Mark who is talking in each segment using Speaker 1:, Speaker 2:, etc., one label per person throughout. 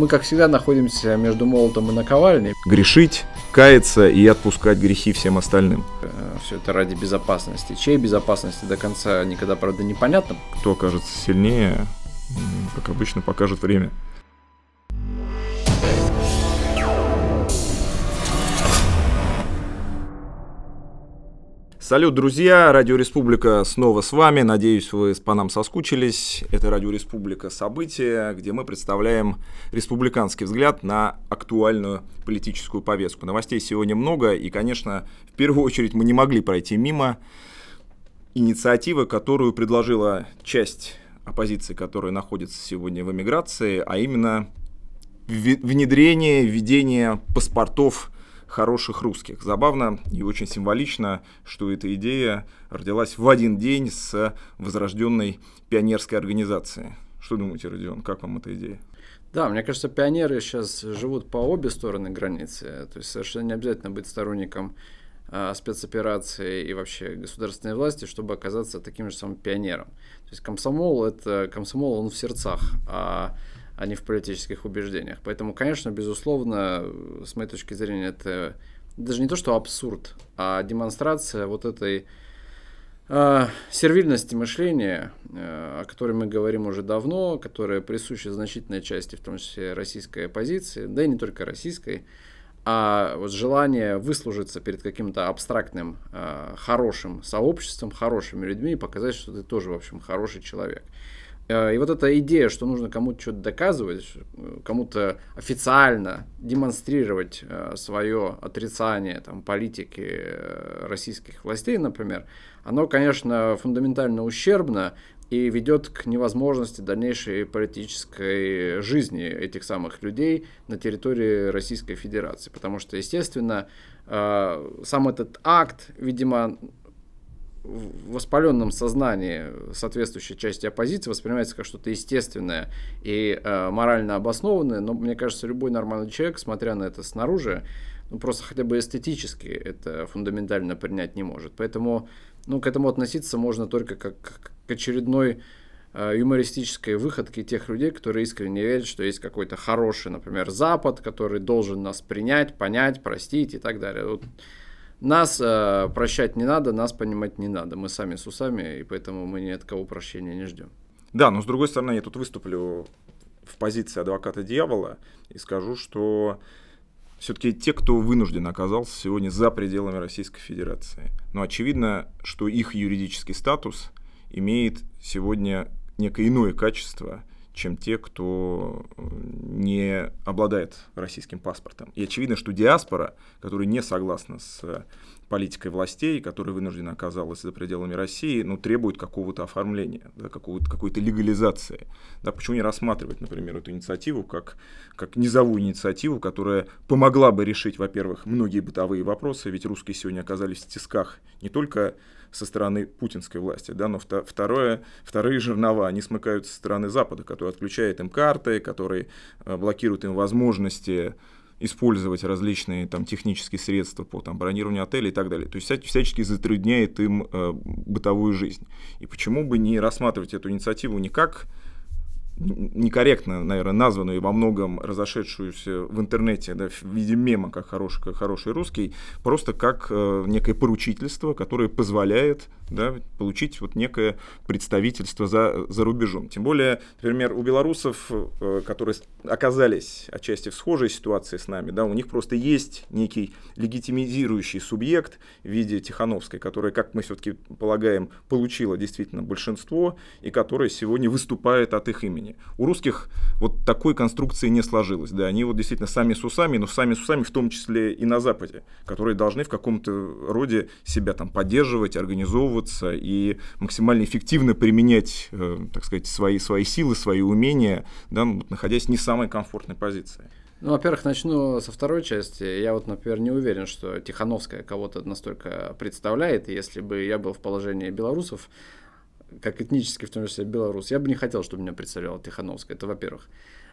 Speaker 1: Мы, как всегда, находимся между молотом и наковальней.
Speaker 2: Грешить, каяться и отпускать грехи всем остальным.
Speaker 1: Э, Все это ради безопасности. Чьей безопасности до конца никогда, правда, непонятно.
Speaker 2: Кто окажется сильнее, как обычно, покажет время. Салют, друзья! Радио Республика снова с вами. Надеюсь, вы по нам соскучились. Это Радио Республика события, где мы представляем республиканский взгляд на актуальную политическую повестку. Новостей сегодня много, и, конечно, в первую очередь мы не могли пройти мимо инициативы, которую предложила часть оппозиции, которая находится сегодня в эмиграции, а именно внедрение, введение паспортов хороших русских. Забавно и очень символично, что эта идея родилась в один день с возрожденной пионерской организацией. Что думаете, Родион, как вам эта идея?
Speaker 1: Да, мне кажется, пионеры сейчас живут по обе стороны границы. То есть совершенно не обязательно быть сторонником а, спецоперации и вообще государственной власти, чтобы оказаться таким же самым пионером. То есть комсомол это комсомол, он в сердцах, а а не в политических убеждениях. Поэтому, конечно, безусловно, с моей точки зрения, это даже не то, что абсурд, а демонстрация вот этой э, сервильности мышления, э, о которой мы говорим уже давно, которая присуща значительной части, в том числе российской оппозиции, да и не только российской, а вот желание выслужиться перед каким-то абстрактным, э, хорошим сообществом, хорошими людьми и показать, что ты тоже, в общем, хороший человек. Э, и вот эта идея, что нужно кому-то что-то доказывать, кому-то официально демонстрировать э, свое отрицание там, политики э, российских властей, например, оно, конечно, фундаментально ущербно и ведет к невозможности дальнейшей политической жизни этих самых людей на территории Российской Федерации. Потому что, естественно, сам этот акт, видимо, в воспаленном сознании соответствующей части оппозиции воспринимается как что-то естественное и э, морально обоснованное, но мне кажется, любой нормальный человек, смотря на это снаружи, ну просто хотя бы эстетически это фундаментально принять не может. Поэтому ну, к этому относиться можно только как к очередной э, юмористической выходке тех людей, которые искренне верят, что есть какой-то хороший, например, Запад, который должен нас принять, понять, простить и так далее. Вот нас э, прощать не надо, нас понимать не надо. Мы сами с усами, и поэтому мы ни от кого прощения не ждем.
Speaker 2: Да, но с другой стороны, я тут выступлю в позиции адвоката дьявола и скажу, что все-таки те, кто вынужден оказался сегодня за пределами Российской Федерации. Но очевидно, что их юридический статус имеет сегодня некое иное качество, чем те, кто э, не обладает российским паспортом. И очевидно, что диаспора, которая не согласна с политикой властей, которая вынуждена оказалась за пределами России, ну, требует какого-то оформления, да, какой-то легализации. Да, почему не рассматривать, например, эту инициативу как, как низовую инициативу, которая помогла бы решить, во-первых, многие бытовые вопросы, ведь русские сегодня оказались в тисках не только со стороны путинской власти, да, но второе, вторые жернова, они смыкаются со стороны Запада, который отключает им карты, который э, блокирует им возможности использовать различные там технические средства по там, бронированию отелей и так далее. То есть вся, всячески затрудняет им э, бытовую жизнь. И почему бы не рассматривать эту инициативу не как некорректно, наверное, названную и во многом разошедшуюся в интернете да, в виде мема, как хороший, как хороший русский, просто как э, некое поручительство, которое позволяет да, получить вот некое представительство за, за рубежом. Тем более, например, у белорусов, э, которые оказались отчасти в схожей ситуации с нами, да, у них просто есть некий легитимизирующий субъект в виде Тихановской, которая, как мы все-таки полагаем, получила действительно большинство и которая сегодня выступает от их имени. У русских вот такой конструкции не сложилось. Да, они вот действительно сами с усами, но сами с усами в том числе и на Западе, которые должны в каком-то роде себя там поддерживать, организовывать, вкладываться и максимально эффективно применять, э, так сказать, свои, свои силы, свои умения, да, ну, находясь не самой комфортной позиции.
Speaker 1: Ну, во-первых, начну со второй части. Я вот, например, не уверен, что Тихановская кого-то настолько представляет. Если бы я был в положении белорусов, как этнически, в том числе белорус, я бы не хотел, чтобы меня представляла Тихановская. Это во-первых.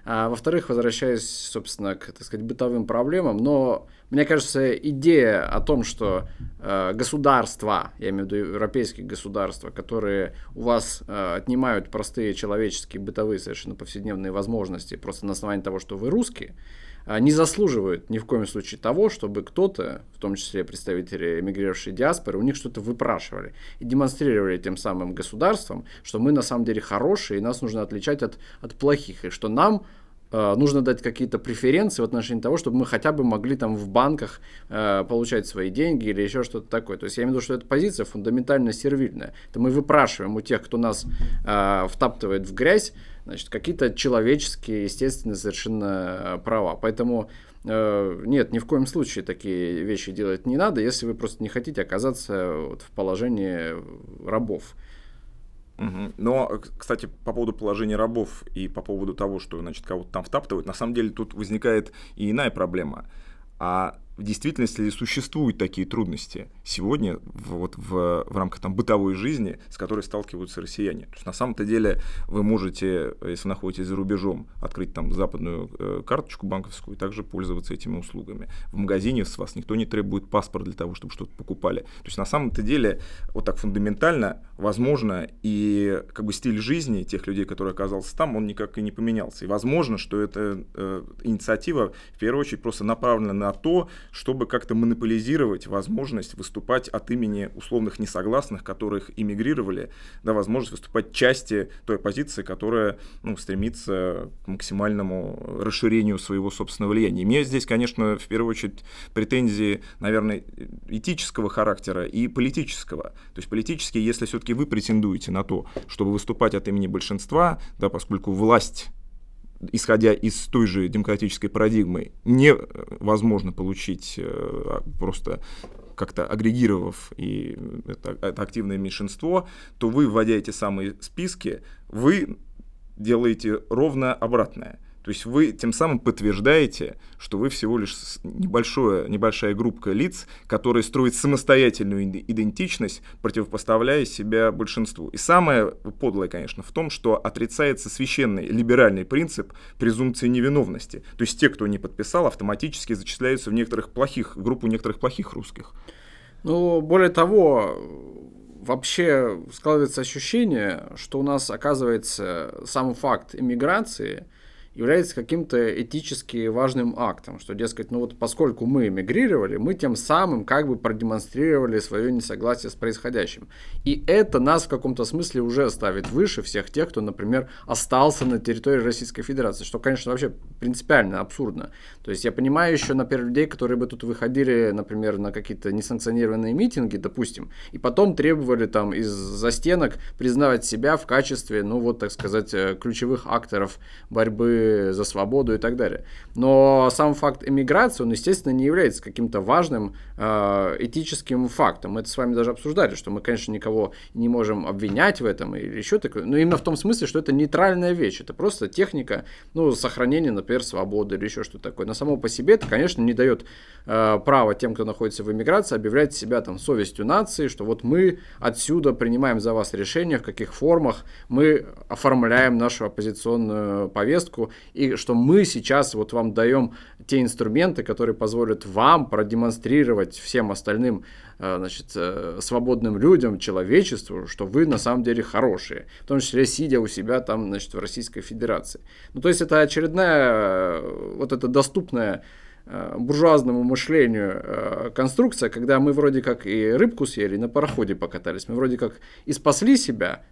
Speaker 1: А во-вторых, возвращаясь, собственно, к, так сказать, бытовым проблемам, но мне кажется, идея о том, что э, государства, я имею в виду европейские государства, которые у вас э, отнимают простые человеческие, бытовые, совершенно повседневные возможности просто на основании того, что вы русские, не заслуживают ни в коем случае того, чтобы кто-то, в том числе представители эмигрировавшей диаспоры, у них что-то выпрашивали и демонстрировали тем самым государством, что мы на самом деле хорошие, и нас нужно отличать от, от плохих, и что нам Э, нужно дать какие-то преференции в отношении того, чтобы мы хотя бы могли там в банках э, получать свои деньги или еще что-то такое. То есть я имею в виду, что эта позиция фундаментально сервильная. Это мы выпрашиваем у тех, кто нас э, втаптывает в грязь, значит, какие-то человеческие, естественные совершенно э, права. Поэтому э, нет, ни в коем случае такие вещи делать не надо, если вы просто не хотите оказаться вот в положении рабов.
Speaker 2: Но, кстати, по поводу положения рабов и по поводу того, что значит, кого-то там втаптывают, на самом деле тут возникает и иная проблема. А в действительности ли существуют такие трудности сегодня вот в, в рамках там, бытовой жизни, с которой сталкиваются россияне? То есть на самом-то деле вы можете, если вы находитесь за рубежом, открыть там западную э, карточку банковскую и также пользоваться этими услугами. В магазине с вас никто не требует паспорт для того, чтобы что-то покупали. То есть на самом-то деле вот так фундаментально возможно и как бы стиль жизни тех людей, которые оказался там, он никак и не поменялся. И возможно, что эта э, инициатива в первую очередь просто направлена на то, чтобы как-то монополизировать возможность выступать от имени условных несогласных, которых иммигрировали, да, возможность выступать части той оппозиции, которая ну, стремится к максимальному расширению своего собственного влияния. И мне здесь, конечно, в первую очередь претензии, наверное, этического характера и политического. То есть политически, если все-таки вы претендуете на то, чтобы выступать от имени большинства, да, поскольку власть исходя из той же демократической парадигмы, невозможно получить э, просто как-то агрегировав и это, это активное меньшинство, то вы, вводя эти самые списки, вы делаете ровно обратное. То есть вы тем самым подтверждаете, что вы всего лишь небольшое, небольшая группа лиц, которые строят самостоятельную идентичность, противопоставляя себя большинству. И самое подлое, конечно, в том, что отрицается священный либеральный принцип презумпции невиновности. То есть те, кто не подписал, автоматически зачисляются в некоторых плохих, в группу некоторых плохих русских.
Speaker 1: Ну, более того, вообще складывается ощущение, что у нас, оказывается, сам факт иммиграции – является каким-то этически важным актом, что, дескать, ну вот поскольку мы эмигрировали, мы тем самым как бы продемонстрировали свое несогласие с происходящим. И это нас в каком-то смысле уже ставит выше всех тех, кто, например, остался на территории Российской Федерации, что, конечно, вообще принципиально абсурдно. То есть я понимаю еще, например, людей, которые бы тут выходили, например, на какие-то несанкционированные митинги, допустим, и потом требовали там из застенок признавать себя в качестве, ну вот, так сказать, э, ключевых акторов борьбы за свободу и так далее. Но сам факт эмиграции, он, естественно, не является каким-то важным э, этическим фактом. Мы это с вами даже обсуждали, что мы, конечно, никого не можем обвинять в этом или еще такое, но именно в том смысле, что это нейтральная вещь, это просто техника, ну, сохранения, например, свободы или еще что-то такое. Но само по себе это, конечно, не дает э, права тем, кто находится в эмиграции, объявлять себя там совестью нации, что вот мы отсюда принимаем за вас решения, в каких формах мы оформляем нашу оппозиционную повестку, и что мы сейчас вот вам даем те инструменты, которые позволят вам продемонстрировать всем остальным э, значит, э, свободным людям, человечеству, что вы на самом деле хорошие, в том числе сидя у себя там, значит, в Российской Федерации. Ну, то есть это очередная э, вот эта доступная буржуазному мышлению конструкция, когда мы вроде как и рыбку съели, на пароходе покатались, мы вроде как и спасли себя,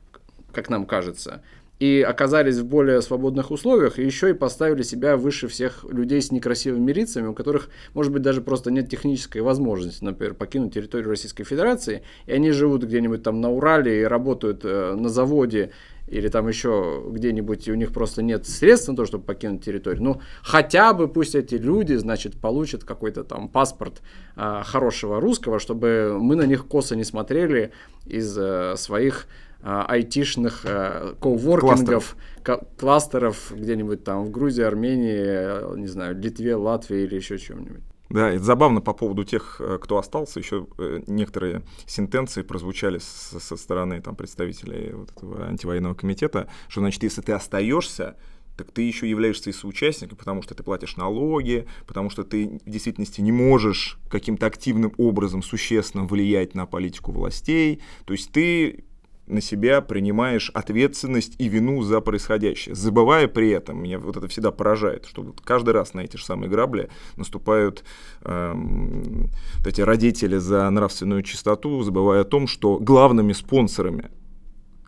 Speaker 1: как нам кажется, и оказались в более свободных условиях, и еще и поставили себя выше всех людей с некрасивыми лицами, у которых, может быть, даже просто нет технической возможности, например, покинуть территорию Российской Федерации, и они живут где-нибудь там на Урале и работают э, на заводе, или там еще где-нибудь, и у них просто нет средств на то, чтобы покинуть территорию, ну, хотя бы пусть эти люди, значит, получат какой-то там паспорт э, хорошего русского, чтобы мы на них косо не смотрели из э, своих айтишных э, коуворкингов, кластеров. кластеров где-нибудь там в Грузии, Армении, э, не знаю, Литве, Латвии или еще чем-нибудь.
Speaker 2: Да, это забавно по поводу тех, э, кто остался, еще некоторые сентенции прозвучали со стороны там, представителей вот этого антивоенного комитета, что, значит, если ты остаешься, так ты еще являешься и соучастником, потому что ты платишь налоги, потому что ты в действительности не можешь каким-то активным образом существенно влиять на политику властей. То есть ты на себя принимаешь ответственность и вину за происходящее, забывая при этом, меня вот это всегда поражает, что вот каждый раз на эти же самые грабли наступают эм, вот эти родители за нравственную чистоту, забывая о том, что главными спонсорами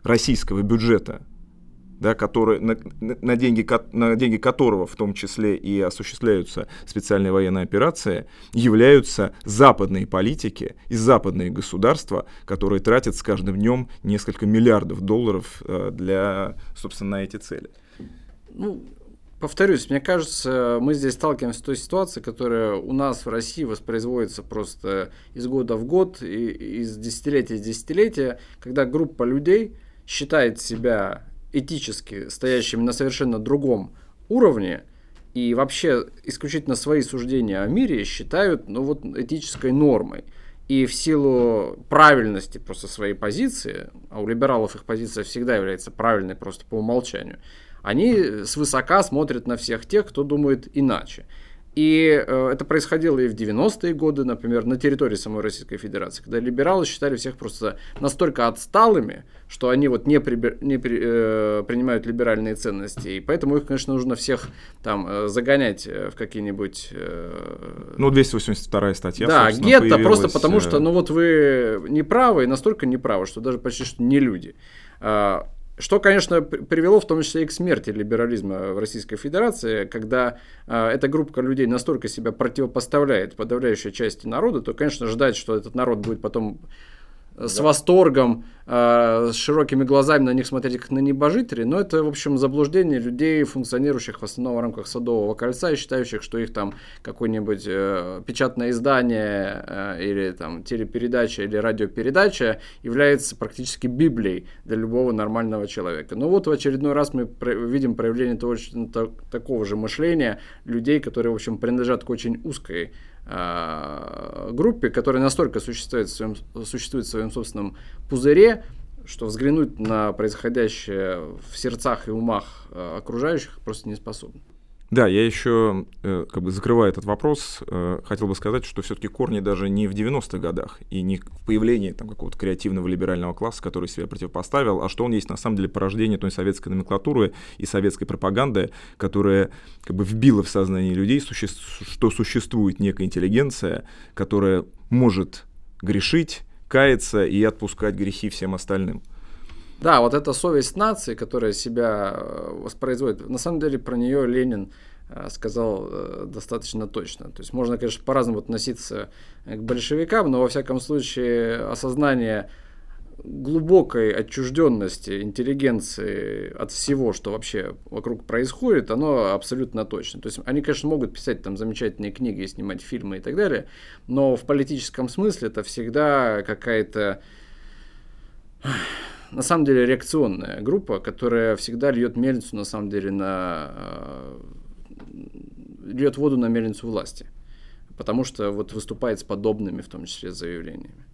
Speaker 2: российского бюджета да, который, на, на, деньги, на деньги которого в том числе и осуществляются специальные военные операции, являются западные политики и западные государства, которые тратят с каждым днем несколько миллиардов долларов э, для, собственно, на эти цели.
Speaker 1: Ну, повторюсь, мне кажется, мы здесь сталкиваемся с той ситуацией, которая у нас в России воспроизводится просто из года в год, и из десятилетия в десятилетие, когда группа людей считает себя этически стоящими на совершенно другом уровне и вообще исключительно свои суждения о мире считают ну, вот, этической нормой. И в силу правильности просто своей позиции, а у либералов их позиция всегда является правильной просто по умолчанию, они свысока смотрят на всех тех, кто думает иначе. И э, это происходило и в 90-е годы, например, на территории самой Российской Федерации, когда либералы считали всех просто настолько отсталыми, что они вот не, при, не при, э, принимают либеральные ценности. И поэтому их, конечно, нужно всех там э, загонять в какие-нибудь... Э,
Speaker 2: ну, 282 статья,
Speaker 1: Да, гетто, просто потому что, ну вот вы не правы, и настолько не правы, что даже почти что не люди. А, что, конечно, привело в том числе и к смерти либерализма в Российской Федерации, когда э, эта группа людей настолько себя противопоставляет подавляющей части народа, то, конечно, ждать, что этот народ будет потом с да. восторгом, э, с широкими глазами на них смотреть как на небожителей, но это, в общем, заблуждение людей, функционирующих в основном в рамках Садового кольца и считающих, что их там какое-нибудь э, печатное издание э, или там телепередача или радиопередача является практически Библией для любого нормального человека. Но вот в очередной раз мы видим проявление того, такого же мышления людей, которые, в общем, принадлежат к очень узкой группе, которая настолько существует в, своем, существует в своем собственном пузыре, что взглянуть на происходящее в сердцах и умах э, окружающих просто не способны.
Speaker 2: Да, я еще, э, как бы закрывая этот вопрос, э, хотел бы сказать, что все-таки корни даже не в 90-х годах и не в появлении там, какого-то креативного либерального класса, который себя противопоставил, а что он есть на самом деле порождение той советской номенклатуры и советской пропаганды, которая как бы вбила в сознание людей, что существует некая интеллигенция, которая может грешить, каяться и отпускать грехи всем остальным.
Speaker 1: Да, вот эта совесть нации, которая себя э, воспроизводит, на самом деле про нее Ленин э, сказал э, достаточно точно. То есть можно, конечно, по-разному относиться к большевикам, но во всяком случае осознание глубокой отчужденности интеллигенции от всего, что вообще вокруг происходит, оно абсолютно точно. То есть они, конечно, могут писать там замечательные книги, снимать фильмы и так далее, но в политическом смысле это всегда какая-то на самом деле реакционная группа, которая всегда льет мельницу, на самом деле, на э, льет воду на мельницу власти. Потому что вот выступает с подобными, в том числе, заявлениями.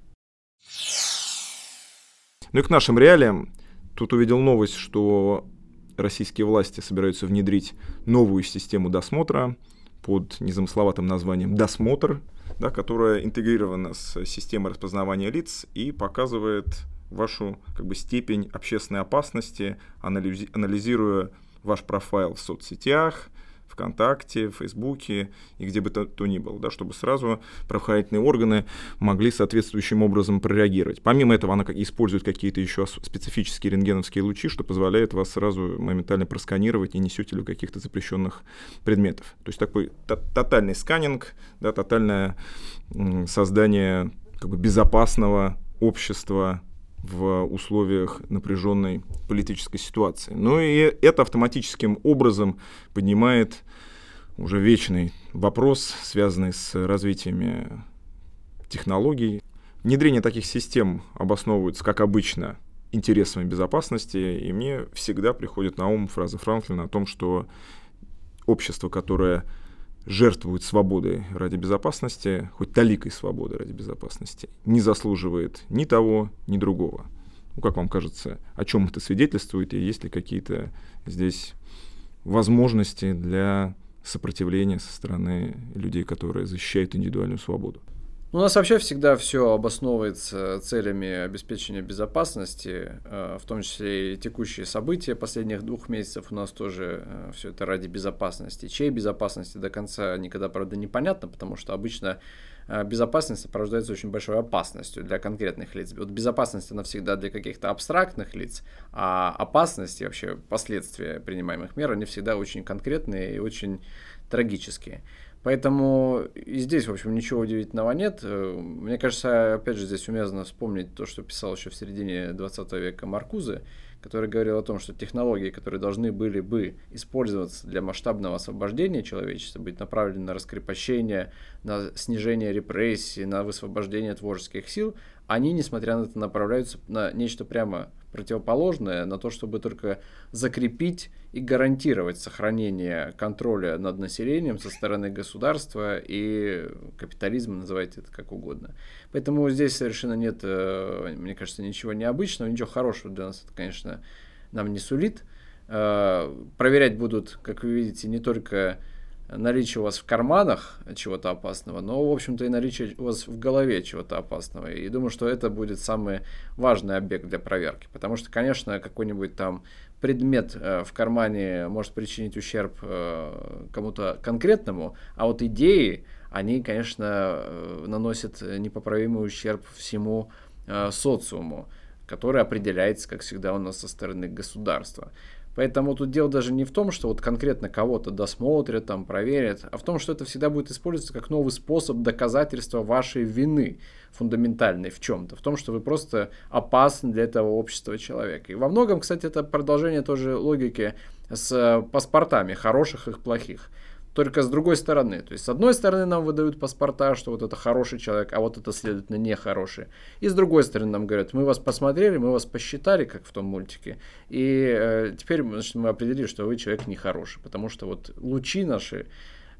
Speaker 2: Ну и к нашим реалиям. Тут увидел новость, что российские власти собираются внедрить новую систему досмотра под незамысловатым названием «Досмотр», да, которая интегрирована с системой распознавания лиц и показывает вашу как бы, степень общественной опасности, анализи- анализируя ваш профайл в соцсетях, ВКонтакте, Фейсбуке и где бы то, то ни было, да, чтобы сразу правоохранительные органы могли соответствующим образом прореагировать. Помимо этого, она использует какие-то еще специфические рентгеновские лучи, что позволяет вас сразу моментально просканировать, и несете ли вы каких-то запрещенных предметов. То есть такой тотальный сканинг, да, тотальное создание как бы, безопасного общества в условиях напряженной политической ситуации. Ну и это автоматическим образом поднимает уже вечный вопрос, связанный с развитием технологий. Внедрение таких систем обосновывается, как обычно, интересами безопасности, и мне всегда приходит на ум фраза Франклина о том, что общество, которое жертвует свободой ради безопасности, хоть таликой свободы ради безопасности, не заслуживает ни того, ни другого. Ну, как вам кажется, о чем это свидетельствует, и есть ли какие-то здесь возможности для сопротивления со стороны людей, которые защищают индивидуальную свободу.
Speaker 1: У нас вообще всегда все обосновывается целями обеспечения безопасности, э, в том числе и текущие события последних двух месяцев у нас тоже э, все это ради безопасности. Чьей безопасности до конца никогда, правда, непонятно, потому что обычно э, безопасность сопровождается очень большой опасностью для конкретных лиц. Вот безопасность, она всегда для каких-то абстрактных лиц, а опасности, вообще последствия принимаемых мер, они всегда очень конкретные и очень трагические. Поэтому и здесь, в общем, ничего удивительного нет. Э, мне кажется, опять же, здесь уместно вспомнить то, что писал еще в середине 20 века Маркузе, который говорил о том, что технологии, которые должны были бы использоваться для масштабного освобождения человечества, быть направлены на раскрепощение, на снижение репрессий, на высвобождение творческих сил, они, несмотря на это, направляются на нечто прямо противоположное, на то, чтобы только закрепить и гарантировать сохранение контроля над населением со стороны государства и капитализма, называйте это как угодно. Поэтому здесь совершенно нет, э, мне кажется, ничего необычного, ничего хорошего для нас это, конечно, нам не сулит. Э, проверять будут, как вы видите, не только наличие у вас в карманах чего-то опасного, но, в общем-то, и наличие у вас в голове чего-то опасного. И думаю, что это будет самый важный объект для проверки. Потому что, конечно, какой-нибудь там предмет э, в кармане может причинить ущерб э, кому-то конкретному, а вот идеи, они, конечно, э, наносят непоправимый ущерб всему социуму, который определяется, как всегда, у нас со стороны государства. Поэтому тут дело даже не в том, что вот конкретно кого-то досмотрят, там, проверят, а в том, что это всегда будет использоваться как новый способ доказательства вашей вины фундаментальной в чем-то, в том, что вы просто опасны для этого общества человека. И во многом, кстати, это продолжение тоже логики с паспортами, хороших и плохих только с другой стороны. То есть, с одной стороны, нам выдают паспорта, что вот это хороший человек, а вот это, следовательно, нехороший. И с другой стороны, нам говорят, мы вас посмотрели, мы вас посчитали, как в том мультике, и э, теперь значит, мы определили, что вы человек нехороший, потому что вот лучи наши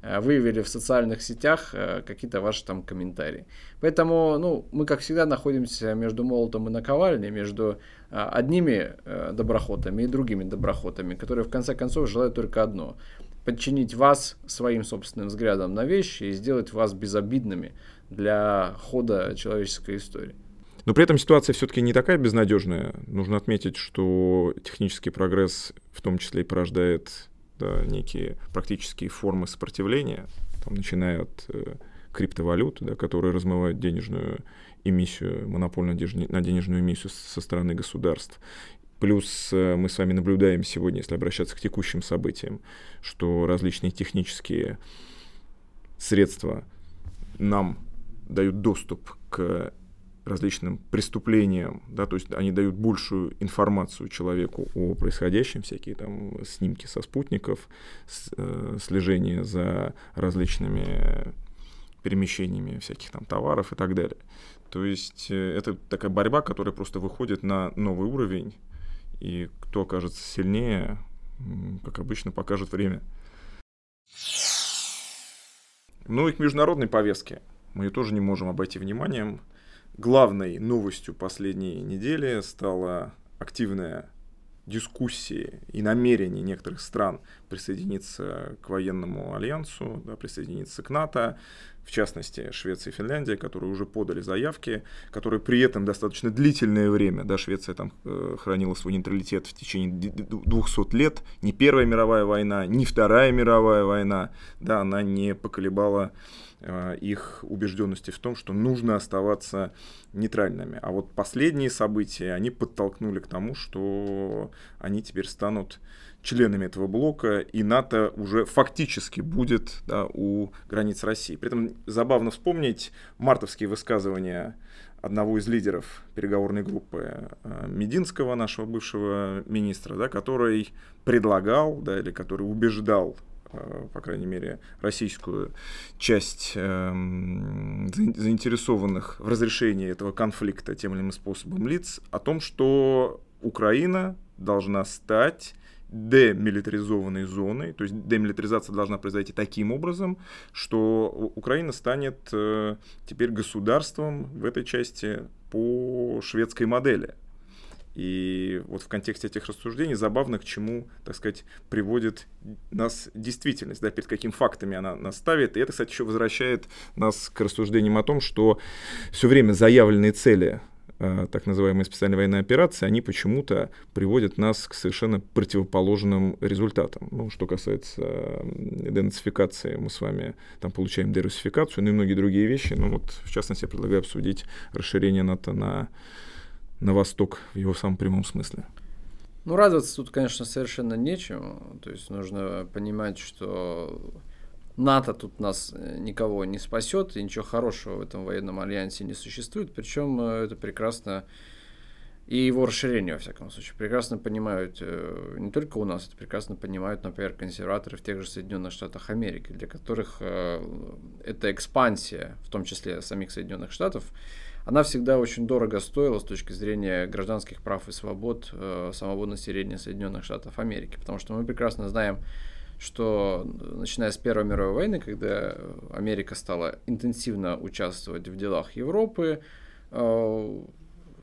Speaker 1: э, выявили в социальных сетях э, какие-то ваши там комментарии. Поэтому, ну, мы, как всегда, находимся между молотом и наковальней, между э, одними э, доброхотами и другими доброхотами, которые, в конце концов, желают только одно – подчинить вас своим собственным взглядам на вещи и сделать вас безобидными для хода человеческой истории.
Speaker 2: Но при этом ситуация все-таки не такая безнадежная. Нужно отметить, что технический прогресс в том числе и порождает да, некие практические формы сопротивления, там, начиная от э, криптовалют, да, которые размывают денежную эмиссию, монопольную на денежную эмиссию со стороны государств, Плюс э, мы с вами наблюдаем сегодня, если обращаться к текущим событиям, что различные технические средства нам дают доступ к различным преступлениям, да, то есть они дают большую информацию человеку о происходящем, всякие там снимки со спутников, э, слежение за различными перемещениями всяких там товаров и так далее. То есть э, это такая борьба, которая просто выходит на новый уровень, и кто окажется сильнее, как обычно, покажет время. Ну и к международной повестке мы тоже не можем обойти вниманием. Главной новостью последней недели стала активная дискуссии и намерения некоторых стран присоединиться к военному альянсу, да, присоединиться к НАТО, в частности Швеция и Финляндия, которые уже подали заявки, которые при этом достаточно длительное время, да, Швеция там э, хранила свой нейтралитет в течение 200 лет, не Первая мировая война, не Вторая мировая война, да, она не поколебала э, их убежденности в том, что нужно оставаться нейтральными. А вот последние события, они подтолкнули к тому, что они теперь станут членами этого блока, и НАТО уже фактически будет да, у границ России. При этом забавно вспомнить мартовские высказывания одного из лидеров переговорной группы э, Мединского, нашего бывшего министра, да, который предлагал, да, или который убеждал э, по крайней мере, российскую часть э, заинтересованных в разрешении этого конфликта тем или иным способом лиц о том, что Украина должна стать демилитаризованной зоной, то есть демилитаризация должна произойти таким образом, что Украина станет э, теперь государством в этой части по шведской модели. И вот в контексте этих рассуждений забавно, к чему, так сказать, приводит нас действительность, да, перед какими фактами она нас ставит. И это, кстати, еще возвращает нас к рассуждениям о том, что все время заявленные цели так называемые специальные военные операции, они почему-то приводят нас к совершенно противоположным результатам. Ну, что касается денацификации, мы с вами там получаем дерусификацию, ну и многие другие вещи. Ну вот, в частности, я предлагаю обсудить расширение НАТО на, на восток в его самом прямом смысле.
Speaker 1: Ну, радоваться тут, конечно, совершенно нечем. То есть нужно понимать, что НАТО тут нас э, никого не спасет, и ничего хорошего в этом военном альянсе не существует. Причем э, это прекрасно и его расширение, во всяком случае, прекрасно понимают э, не только у нас, это прекрасно понимают, например, консерваторы в тех же Соединенных Штатах Америки, для которых эта экспансия, в том числе самих Соединенных Штатов, она всегда очень дорого стоила с точки зрения гражданских прав и свобод самого населения Соединенных Штатов Америки, потому что мы прекрасно знаем, что начиная с Первой мировой войны, когда Америка стала интенсивно участвовать в делах Европы, э,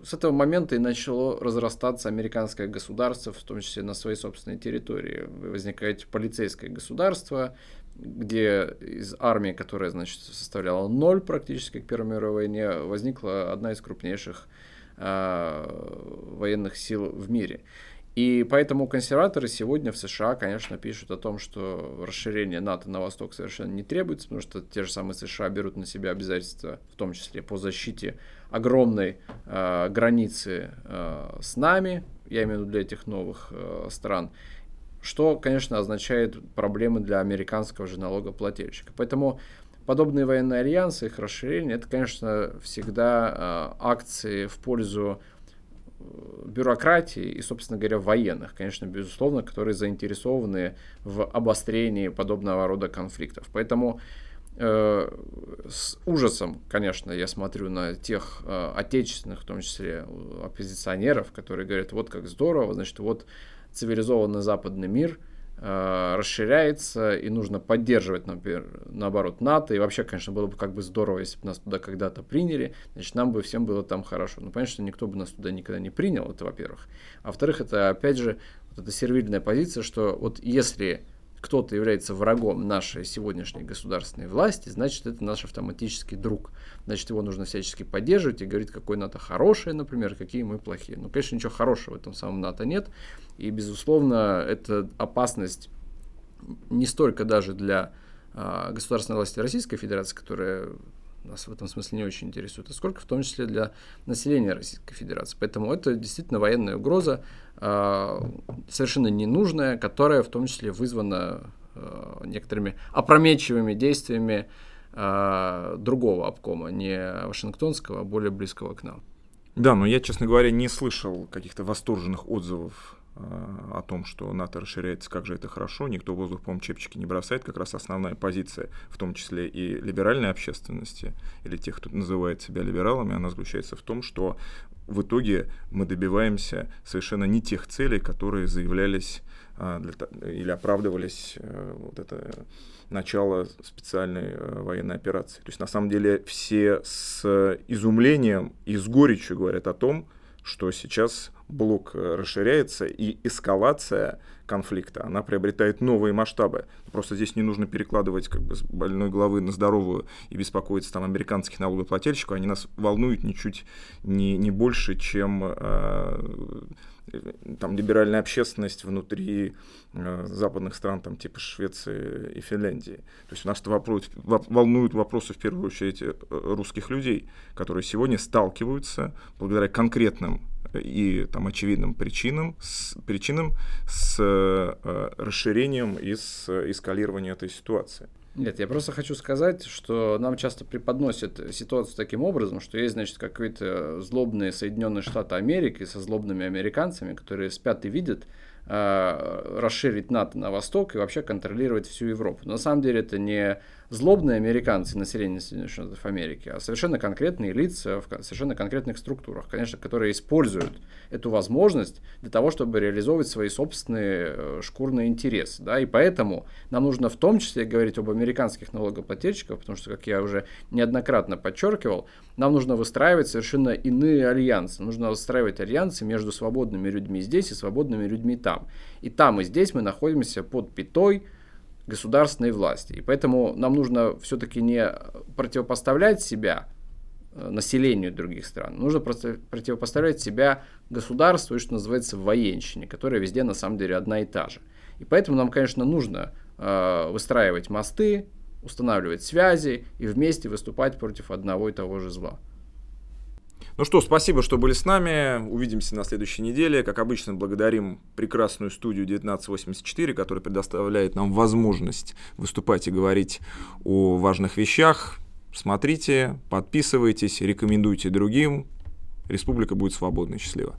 Speaker 1: с этого момента и начало разрастаться американское государство, в том числе на своей собственной территории. Возникает полицейское государство, где из армии, которая, значит, составляла ноль практически к Первой мировой войне, возникла одна из крупнейших э, военных сил в мире. И поэтому консерваторы сегодня в США, конечно, пишут о том, что расширение НАТО на восток совершенно не требуется, потому что те же самые США берут на себя обязательства, в том числе по защите огромной э, границы э, с нами, я имею в виду для этих новых э, стран, что, конечно, означает проблемы для американского же налогоплательщика. Поэтому подобные военные альянсы, их расширение, это, конечно, всегда э, акции в пользу бюрократии и, собственно говоря, военных, конечно, безусловно, которые заинтересованы в обострении подобного рода конфликтов. Поэтому э, с ужасом, конечно, я смотрю на тех э, отечественных, в том числе оппозиционеров, которые говорят, вот как здорово, значит, вот цивилизованный западный мир – расширяется, и нужно поддерживать, например, наоборот, НАТО. И вообще, конечно, было бы как бы здорово, если бы нас туда когда-то приняли, значит, нам бы всем было там хорошо. Но понятно, что никто бы нас туда никогда не принял, это во-первых. А во-вторых, это, опять же, вот эта сервильная позиция, что вот если кто-то является врагом нашей сегодняшней государственной власти, значит, это наш автоматический друг. Значит, его нужно всячески поддерживать и говорить, какой НАТО хороший, например, какие мы плохие. Ну, конечно, ничего хорошего в этом самом НАТО нет. И, безусловно, это опасность не столько даже для а, государственной власти Российской Федерации, которая нас в этом смысле не очень интересует, а сколько в том числе для населения Российской Федерации. Поэтому это действительно военная угроза, э, совершенно ненужная, которая в том числе вызвана э, некоторыми опрометчивыми действиями э, другого обкома, не Вашингтонского, а более близкого к нам.
Speaker 2: Да, но я, честно говоря, не слышал каких-то восторженных отзывов о том, что НАТО расширяется, как же это хорошо, никто воздух, по-моему, чепчики не бросает, как раз основная позиция, в том числе и либеральной общественности, или тех, кто называет себя либералами, она заключается в том, что в итоге мы добиваемся совершенно не тех целей, которые заявлялись а, для, или оправдывались э, вот это начало специальной э, военной операции. То есть на самом деле все с изумлением и с горечью говорят о том, что сейчас блок э, расширяется, и эскалация конфликта, она приобретает новые масштабы. Просто здесь не нужно перекладывать как бы с больной головы на здоровую и беспокоиться там американских налогоплательщиков, они нас волнуют ничуть не, не больше, чем э, там либеральная общественность внутри э, западных стран, там типа Швеции и Финляндии. То есть у нас вопрос, волнуют вопросы в первую очередь э, русских людей, которые сегодня сталкиваются благодаря конкретным и там очевидным причинам, с, причинам с э, расширением и с эскалированием этой ситуации.
Speaker 1: Нет, я просто хочу сказать, что нам часто преподносят ситуацию таким образом, что есть, значит, какие-то злобные Соединенные Штаты Америки со злобными американцами, которые спят и видят, э, расширить НАТО на восток и вообще контролировать всю Европу. Но на самом деле это не злобные американцы, население Соединенных Штатов Америки, а совершенно конкретные лица в совершенно конкретных структурах, конечно, которые используют эту возможность для того, чтобы реализовывать свои собственные э, шкурные интересы. Да? И поэтому нам нужно в том числе говорить об американских налогоплательщиках, потому что, как я уже неоднократно подчеркивал, нам нужно выстраивать совершенно иные альянсы. Нужно выстраивать альянсы между свободными людьми здесь и свободными людьми там. И там, и здесь мы находимся под пятой государственной власти. И поэтому нам нужно все-таки не противопоставлять себя э, населению других стран. Нужно просто противопоставлять себя государству, и, что называется, военщине, которая везде на самом деле одна и та же. И поэтому нам, конечно, нужно э, выстраивать мосты, устанавливать связи и вместе выступать против одного и того же зла.
Speaker 2: Ну что, спасибо, что были с нами. Увидимся на следующей неделе. Как обычно, благодарим прекрасную студию 1984, которая предоставляет нам возможность выступать и говорить о важных вещах. Смотрите, подписывайтесь, рекомендуйте другим. Республика будет свободной. Счастливо.